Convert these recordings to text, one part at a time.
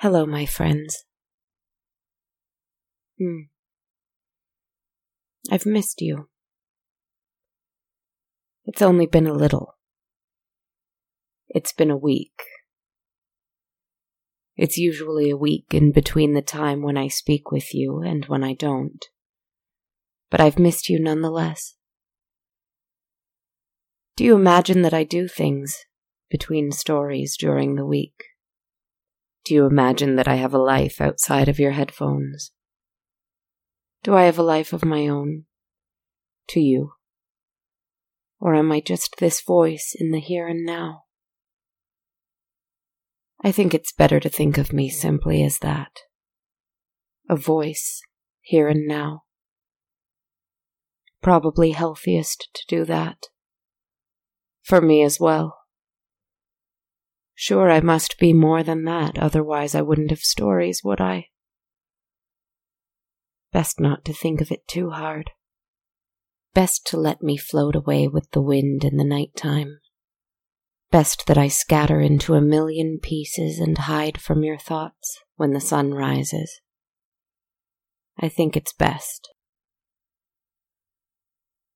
Hello, my friends. Hmm. I've missed you. It's only been a little. It's been a week. It's usually a week in between the time when I speak with you and when I don't. But I've missed you nonetheless. Do you imagine that I do things between stories during the week? Do you imagine that I have a life outside of your headphones? Do I have a life of my own? To you? Or am I just this voice in the here and now? I think it's better to think of me simply as that. A voice, here and now. Probably healthiest to do that. For me as well. Sure, I must be more than that, otherwise I wouldn't have stories, would I? Best not to think of it too hard. Best to let me float away with the wind in the night time. Best that I scatter into a million pieces and hide from your thoughts when the sun rises. I think it's best.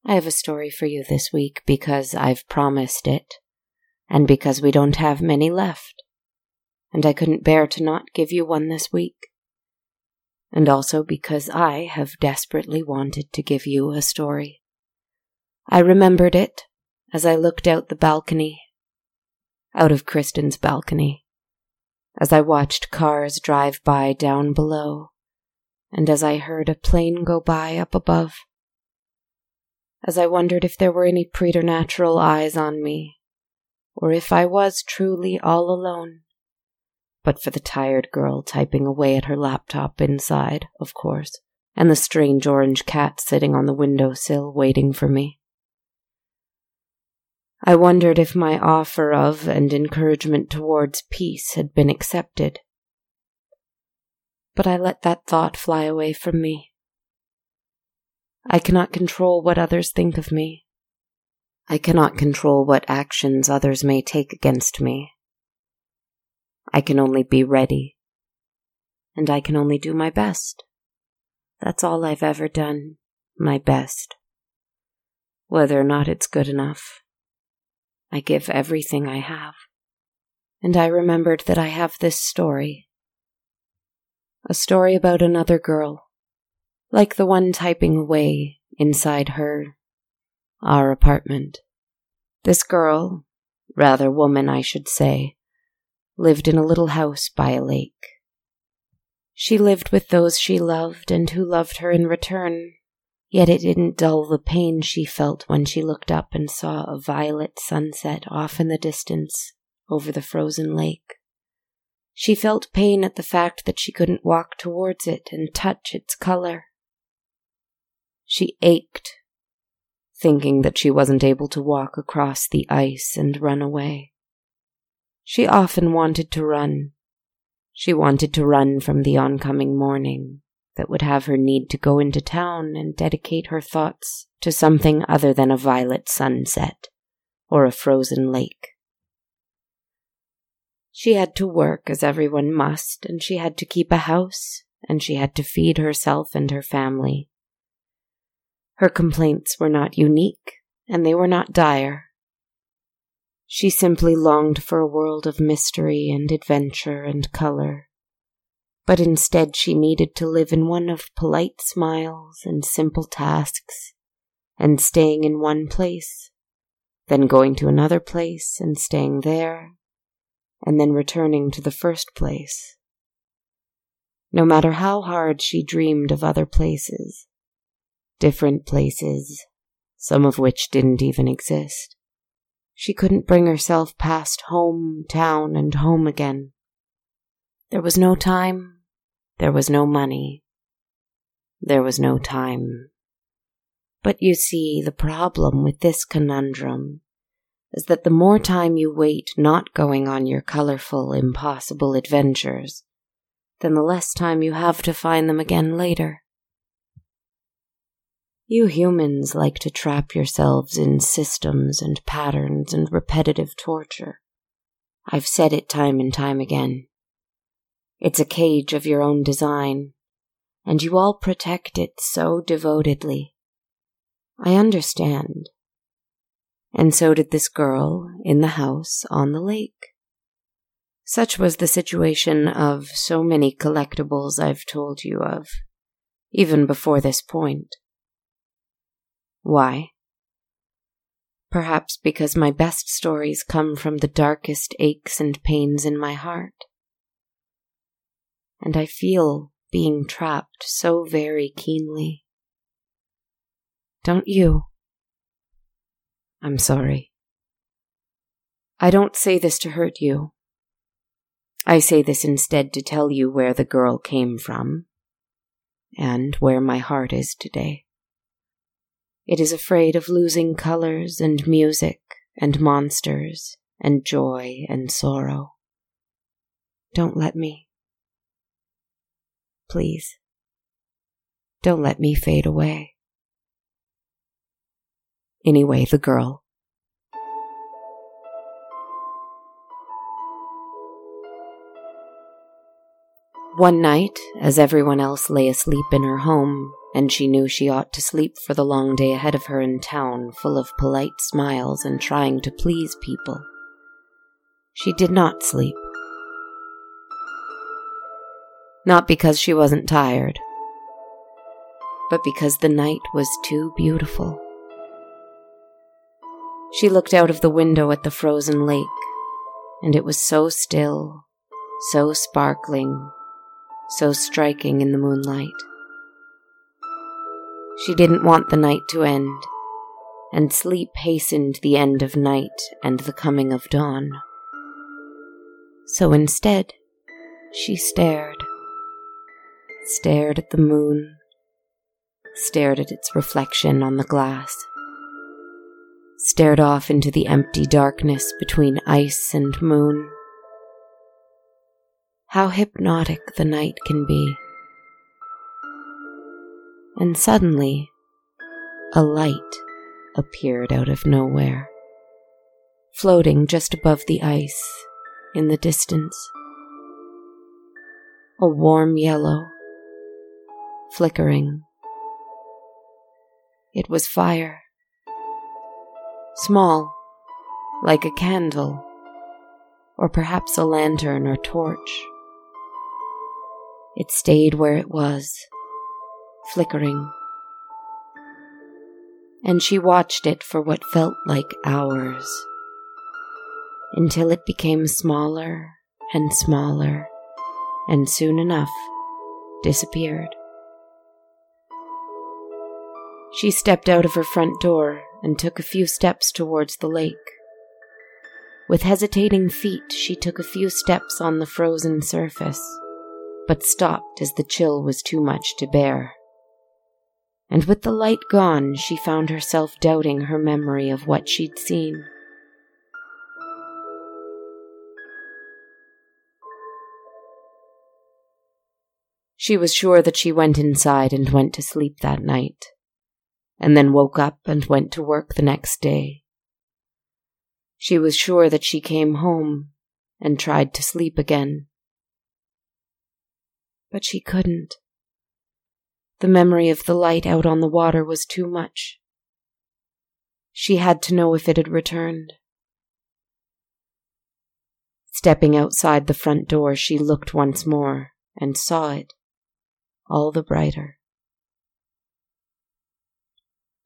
I have a story for you this week because I've promised it and because we don't have many left, and I couldn't bear to not give you one this week, and also because I have desperately wanted to give you a story. I remembered it as I looked out the balcony, out of Kristen's balcony, as I watched cars drive by down below, and as I heard a plane go by up above, as I wondered if there were any preternatural eyes on me or if I was truly all alone. But for the tired girl typing away at her laptop inside, of course, and the strange orange cat sitting on the window sill waiting for me. I wondered if my offer of and encouragement towards peace had been accepted. But I let that thought fly away from me. I cannot control what others think of me, I cannot control what actions others may take against me. I can only be ready, and I can only do my best. That's all I've ever done, my best. Whether or not it's good enough, I give everything I have. And I remembered that I have this story. A story about another girl, like the one typing away inside her our apartment. This girl, rather woman I should say, lived in a little house by a lake. She lived with those she loved and who loved her in return, yet it didn't dull the pain she felt when she looked up and saw a violet sunset off in the distance over the frozen lake. She felt pain at the fact that she couldn't walk towards it and touch its color. She ached thinking that she wasn't able to walk across the ice and run away. She often wanted to run. She wanted to run from the oncoming morning that would have her need to go into town and dedicate her thoughts to something other than a violet sunset or a frozen lake. She had to work as everyone must, and she had to keep a house, and she had to feed herself and her family. Her complaints were not unique, and they were not dire. She simply longed for a world of mystery and adventure and color. But instead, she needed to live in one of polite smiles and simple tasks, and staying in one place, then going to another place and staying there, and then returning to the first place. No matter how hard she dreamed of other places, different places, some of which didn't even exist. She couldn't bring herself past home, town, and home again. There was no time, there was no money, there was no time. But you see, the problem with this conundrum is that the more time you wait not going on your colorful, impossible adventures, then the less time you have to find them again later. You humans like to trap yourselves in systems and patterns and repetitive torture. I've said it time and time again. It's a cage of your own design, and you all protect it so devotedly. I understand. And so did this girl in the house on the lake. Such was the situation of so many collectibles I've told you of, even before this point. Why? Perhaps because my best stories come from the darkest aches and pains in my heart. And I feel being trapped so very keenly. Don't you? I'm sorry. I don't say this to hurt you. I say this instead to tell you where the girl came from and where my heart is today. It is afraid of losing colors and music and monsters and joy and sorrow. Don't let me. Please. Don't let me fade away. Anyway, the girl. One night, as everyone else lay asleep in her home, and she knew she ought to sleep for the long day ahead of her in town, full of polite smiles and trying to please people, she did not sleep. Not because she wasn't tired, but because the night was too beautiful. She looked out of the window at the frozen lake, and it was so still, so sparkling, so striking in the moonlight. She didn't want the night to end, and sleep hastened the end of night and the coming of dawn. So instead, she stared. Stared at the moon, stared at its reflection on the glass, stared off into the empty darkness between ice and moon how hypnotic the night can be. And suddenly, a light appeared out of nowhere, floating just above the ice in the distance. A warm yellow, flickering. It was fire. Small, like a candle, or perhaps a lantern or torch. It stayed where it was, flickering. And she watched it for what felt like hours, until it became smaller and smaller, and soon enough disappeared. She stepped out of her front door and took a few steps towards the lake. With hesitating feet, she took a few steps on the frozen surface but stopped as the chill was too much to bear. And with the light gone, she found herself doubting her memory of what she'd seen. She was sure that she went inside and went to sleep that night, and then woke up and went to work the next day. She was sure that she came home and tried to sleep again but she couldn't. The memory of the light out on the water was too much. She had to know if it had returned. Stepping outside the front door, she looked once more and saw it, all the brighter.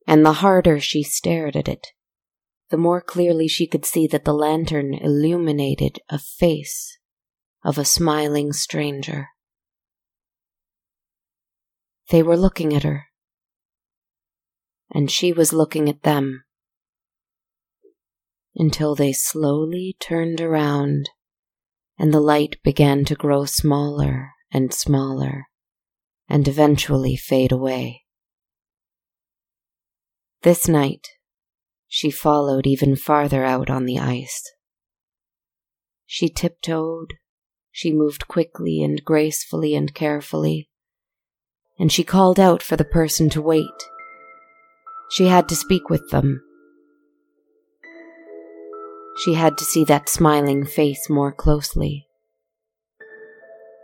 And the harder she stared at it, the more clearly she could see that the lantern illuminated a face of a smiling stranger. They were looking at her. And she was looking at them. Until they slowly turned around and the light began to grow smaller and smaller and eventually fade away. This night, she followed even farther out on the ice. She tiptoed, she moved quickly and gracefully and carefully, and she called out for the person to wait. She had to speak with them. She had to see that smiling face more closely.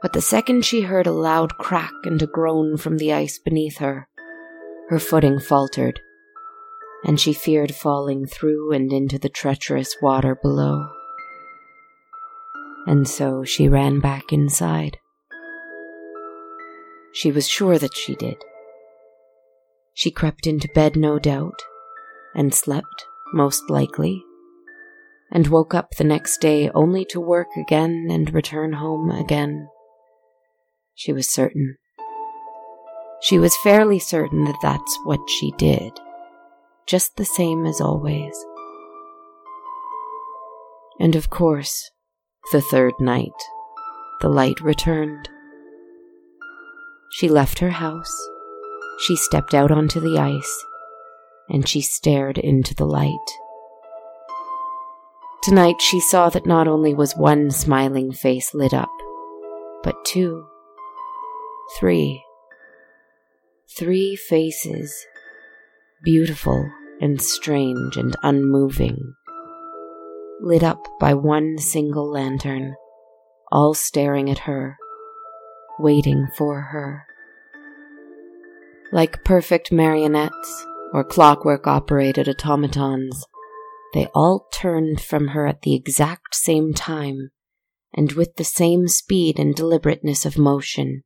But the second she heard a loud crack and a groan from the ice beneath her, her footing faltered, and she feared falling through and into the treacherous water below. And so she ran back inside. She was sure that she did. She crept into bed, no doubt, and slept, most likely, and woke up the next day only to work again and return home again. She was certain. She was fairly certain that that's what she did, just the same as always. And of course, the third night, the light returned. She left her house, she stepped out onto the ice, and she stared into the light. Tonight she saw that not only was one smiling face lit up, but two, three, three faces, beautiful and strange and unmoving, lit up by one single lantern, all staring at her, waiting for her. Like perfect marionettes or clockwork operated automatons, they all turned from her at the exact same time and with the same speed and deliberateness of motion,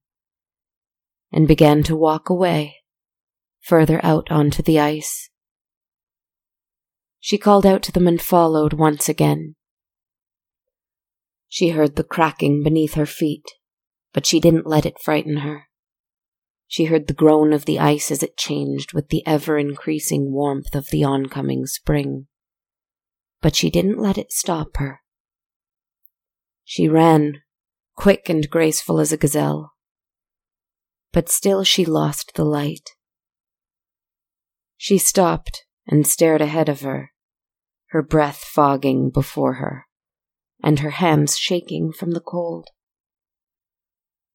and began to walk away, further out onto the ice. She called out to them and followed once again. She heard the cracking beneath her feet, but she didn't let it frighten her. She heard the groan of the ice as it changed with the ever increasing warmth of the oncoming spring but she didn't let it stop her. She ran, quick and graceful as a gazelle. But still she lost the light. She stopped and stared ahead of her, her breath fogging before her, and her hands shaking from the cold.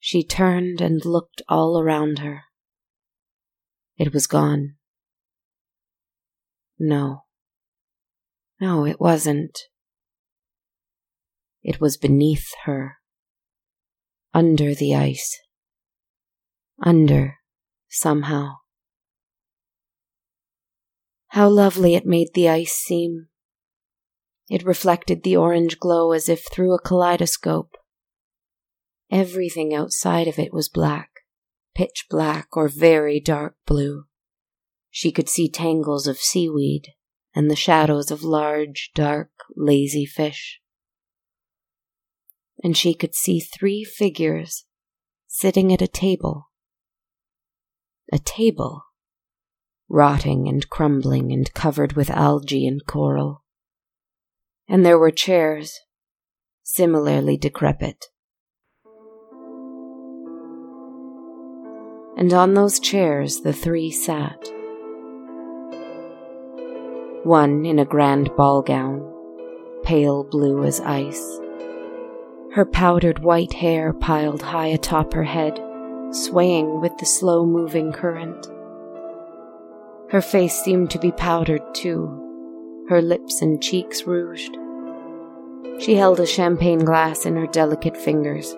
She turned and looked all around her. It was gone. No. No, it wasn't. It was beneath her. Under the ice. Under, somehow. How lovely it made the ice seem. It reflected the orange glow as if through a kaleidoscope. Everything outside of it was black, pitch black or very dark blue. She could see tangles of seaweed, and the shadows of large, dark, lazy fish. And she could see three figures sitting at a table. A table, rotting and crumbling and covered with algae and coral. And there were chairs, similarly decrepit. And on those chairs the three sat one in a grand ball gown, pale blue as ice. Her powdered white hair piled high atop her head, swaying with the slow moving current. Her face seemed to be powdered too, her lips and cheeks rouged. She held a champagne glass in her delicate fingers.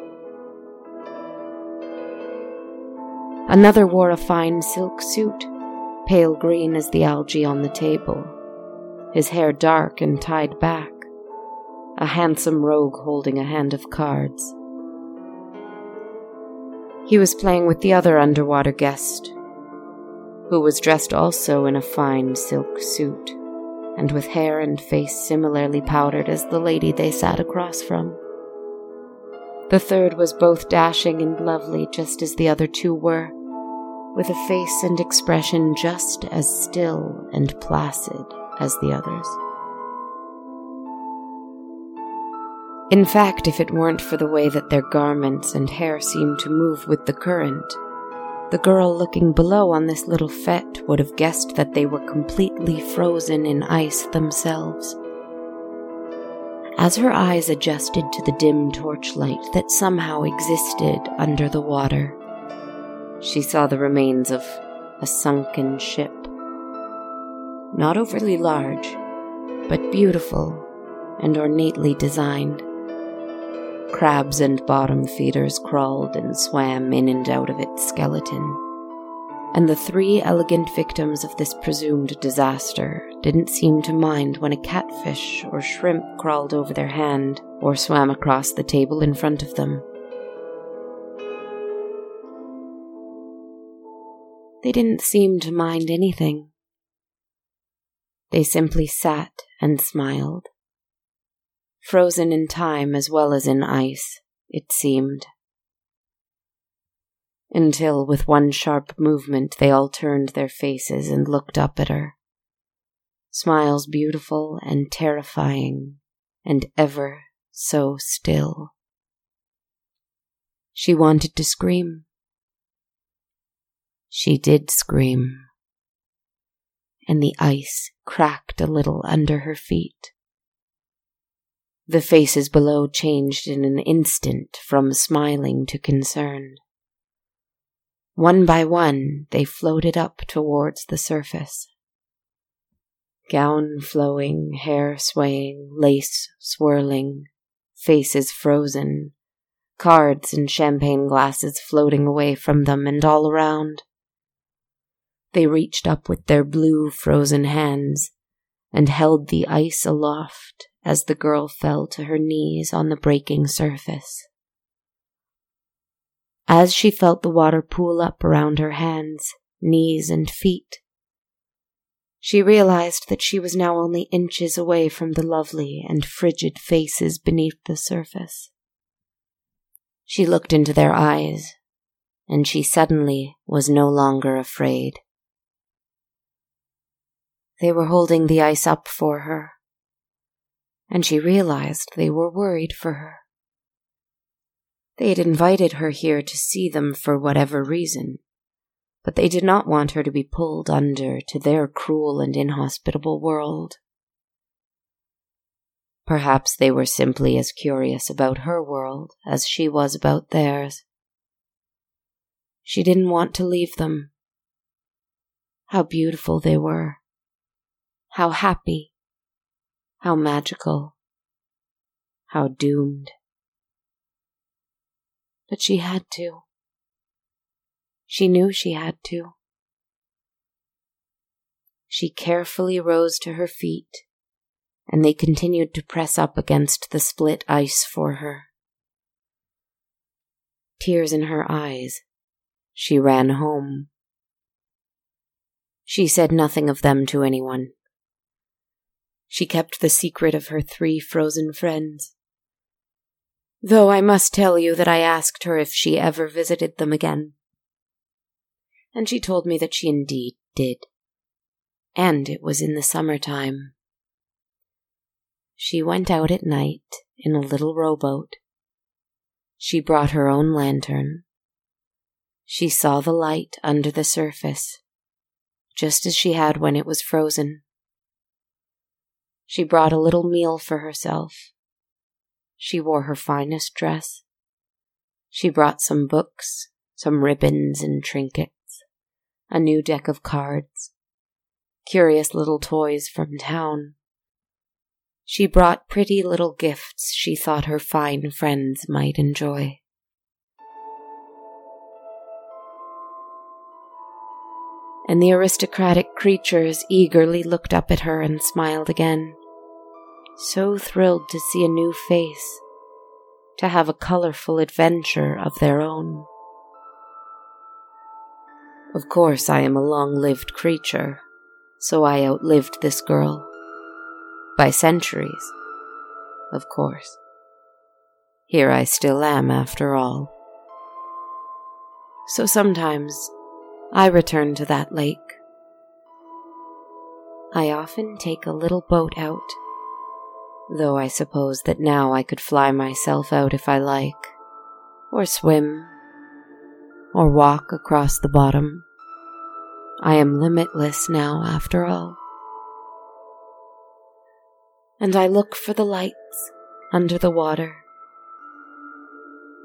Another wore a fine silk suit, pale green as the algae on the table his hair dark and tied back, a handsome rogue holding a hand of cards. He was playing with the other underwater guest, who was dressed also in a fine silk suit and with hair and face similarly powdered as the lady they sat across from. The third was both dashing and lovely, just as the other two were, with a face and expression just as still and placid as the others. In fact, if it weren't for the way that their garments and hair seemed to move with the current, the girl looking below on this little fete would have guessed that they were completely frozen in ice themselves. As her eyes adjusted to the dim torchlight that somehow existed under the water, she saw the remains of a sunken ship not overly large, but beautiful and ornately designed. crabs and bottom feeders crawled and swam in and out of its skeleton. And the three elegant victims of this presumed disaster didn't seem to mind when a catfish or shrimp crawled over their hand or swam across the table in front of them. They didn't seem to mind anything. They simply sat and smiled. Frozen in time as well as in ice, it seemed. Until, with one sharp movement, they all turned their faces and looked up at her. Smiles beautiful and terrifying, and ever so still. She wanted to scream. She did scream, and the ice cracked a little under her feet. The faces below changed in an instant from smiling to concerned. One by one, they floated up towards the surface. Gown flowing, hair swaying, lace swirling, faces frozen, cards and champagne glasses floating away from them and all around. They reached up with their blue frozen hands and held the ice aloft as the girl fell to her knees on the breaking surface. As she felt the water pool up around her hands, knees, and feet, she realized that she was now only inches away from the lovely and frigid faces beneath the surface. She looked into their eyes, and she suddenly was no longer afraid. They were holding the ice up for her, and she realized they were worried for her. They had invited her here to see them for whatever reason, but they did not want her to be pulled under to their cruel and inhospitable world. Perhaps they were simply as curious about her world as she was about theirs. She didn't want to leave them. How beautiful they were how happy, how magical, how doomed. But she had to. She knew she had to. She carefully rose to her feet, and they continued to press up against the split ice for her. Tears in her eyes, she ran home. She said nothing of them to anyone. She kept the secret of her three frozen friends. Though I must tell you that I asked her if she ever visited them again. And she told me that she indeed did. And it was in the summer time. She went out at night in a little rowboat. She brought her own lantern. She saw the light under the surface, just as she had when it was frozen. She brought a little meal for herself. She wore her finest dress. She brought some books, some ribbons and trinkets, a new deck of cards, curious little toys from town. She brought pretty little gifts she thought her fine friends might enjoy. And the aristocratic creatures eagerly looked up at her and smiled again. So thrilled to see a new face, to have a colorful adventure of their own. Of course, I am a long lived creature, so I outlived this girl. By centuries, of course. Here I still am, after all. So sometimes I return to that lake. I often take a little boat out, though I suppose that now I could fly myself out if I like, or swim, or walk across the bottom. I am limitless now, after all. And I look for the lights under the water.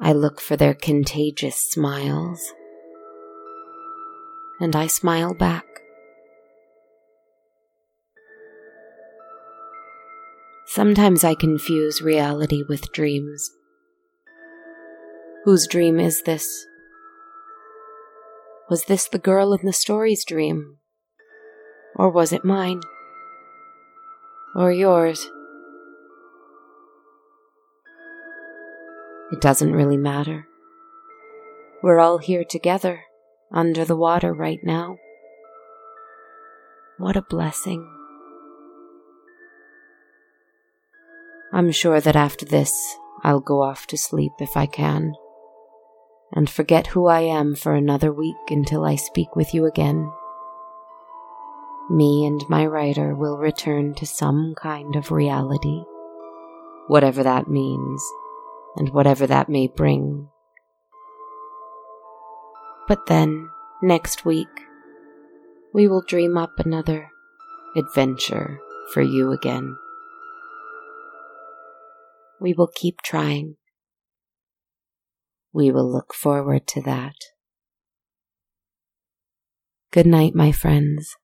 I look for their contagious smiles and I smile back. Sometimes I confuse reality with dreams. Whose dream is this? Was this the girl in the story's dream? Or was it mine? Or yours? It doesn't really matter. We're all here together, under the water right now. What a blessing. I'm sure that after this, I'll go off to sleep if I can, and forget who I am for another week until I speak with you again. Me and my writer will return to some kind of reality, whatever that means, and whatever that may bring. But then, next week, we will dream up another adventure for you again. We will keep trying. We will look forward to that. Good night, my friends.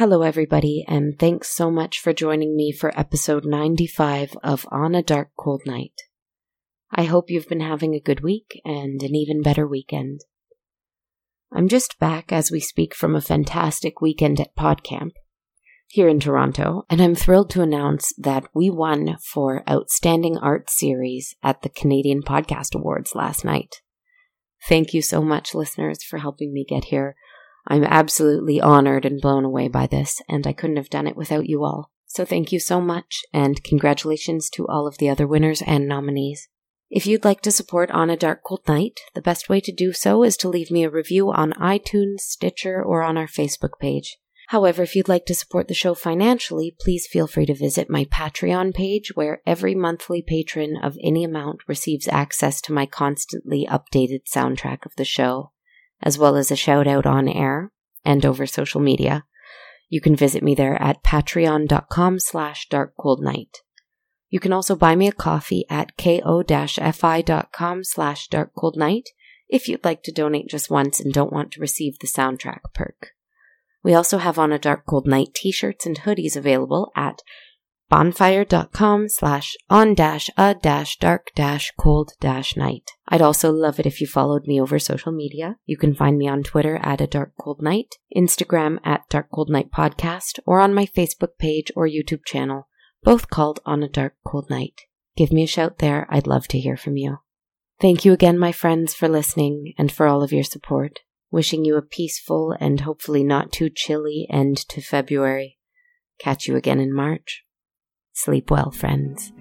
Hello, everybody, and thanks so much for joining me for episode 95 of On a Dark Cold Night. I hope you've been having a good week and an even better weekend. I'm just back as we speak from a fantastic weekend at PodCamp here in Toronto, and I'm thrilled to announce that we won for Outstanding Art Series at the Canadian Podcast Awards last night. Thank you so much, listeners, for helping me get here. I'm absolutely honored and blown away by this, and I couldn't have done it without you all. So thank you so much, and congratulations to all of the other winners and nominees. If you'd like to support On a Dark Cold Night, the best way to do so is to leave me a review on iTunes, Stitcher, or on our Facebook page. However, if you'd like to support the show financially, please feel free to visit my Patreon page, where every monthly patron of any amount receives access to my constantly updated soundtrack of the show as well as a shout out on air and over social media. You can visit me there at patreon.com slash darkcoldnight. You can also buy me a coffee at ko-fi.com slash darkcoldnight if you'd like to donate just once and don't want to receive the soundtrack perk. We also have on a dark cold night t-shirts and hoodies available at bonfire.com slash on dash a dash dark dash cold dash night. I'd also love it if you followed me over social media. You can find me on Twitter at a dark cold night, Instagram at dark cold night podcast, or on my Facebook page or YouTube channel, both called on a dark cold night. Give me a shout there. I'd love to hear from you. Thank you again, my friends, for listening and for all of your support. Wishing you a peaceful and hopefully not too chilly end to February. Catch you again in March. Sleep well, friends.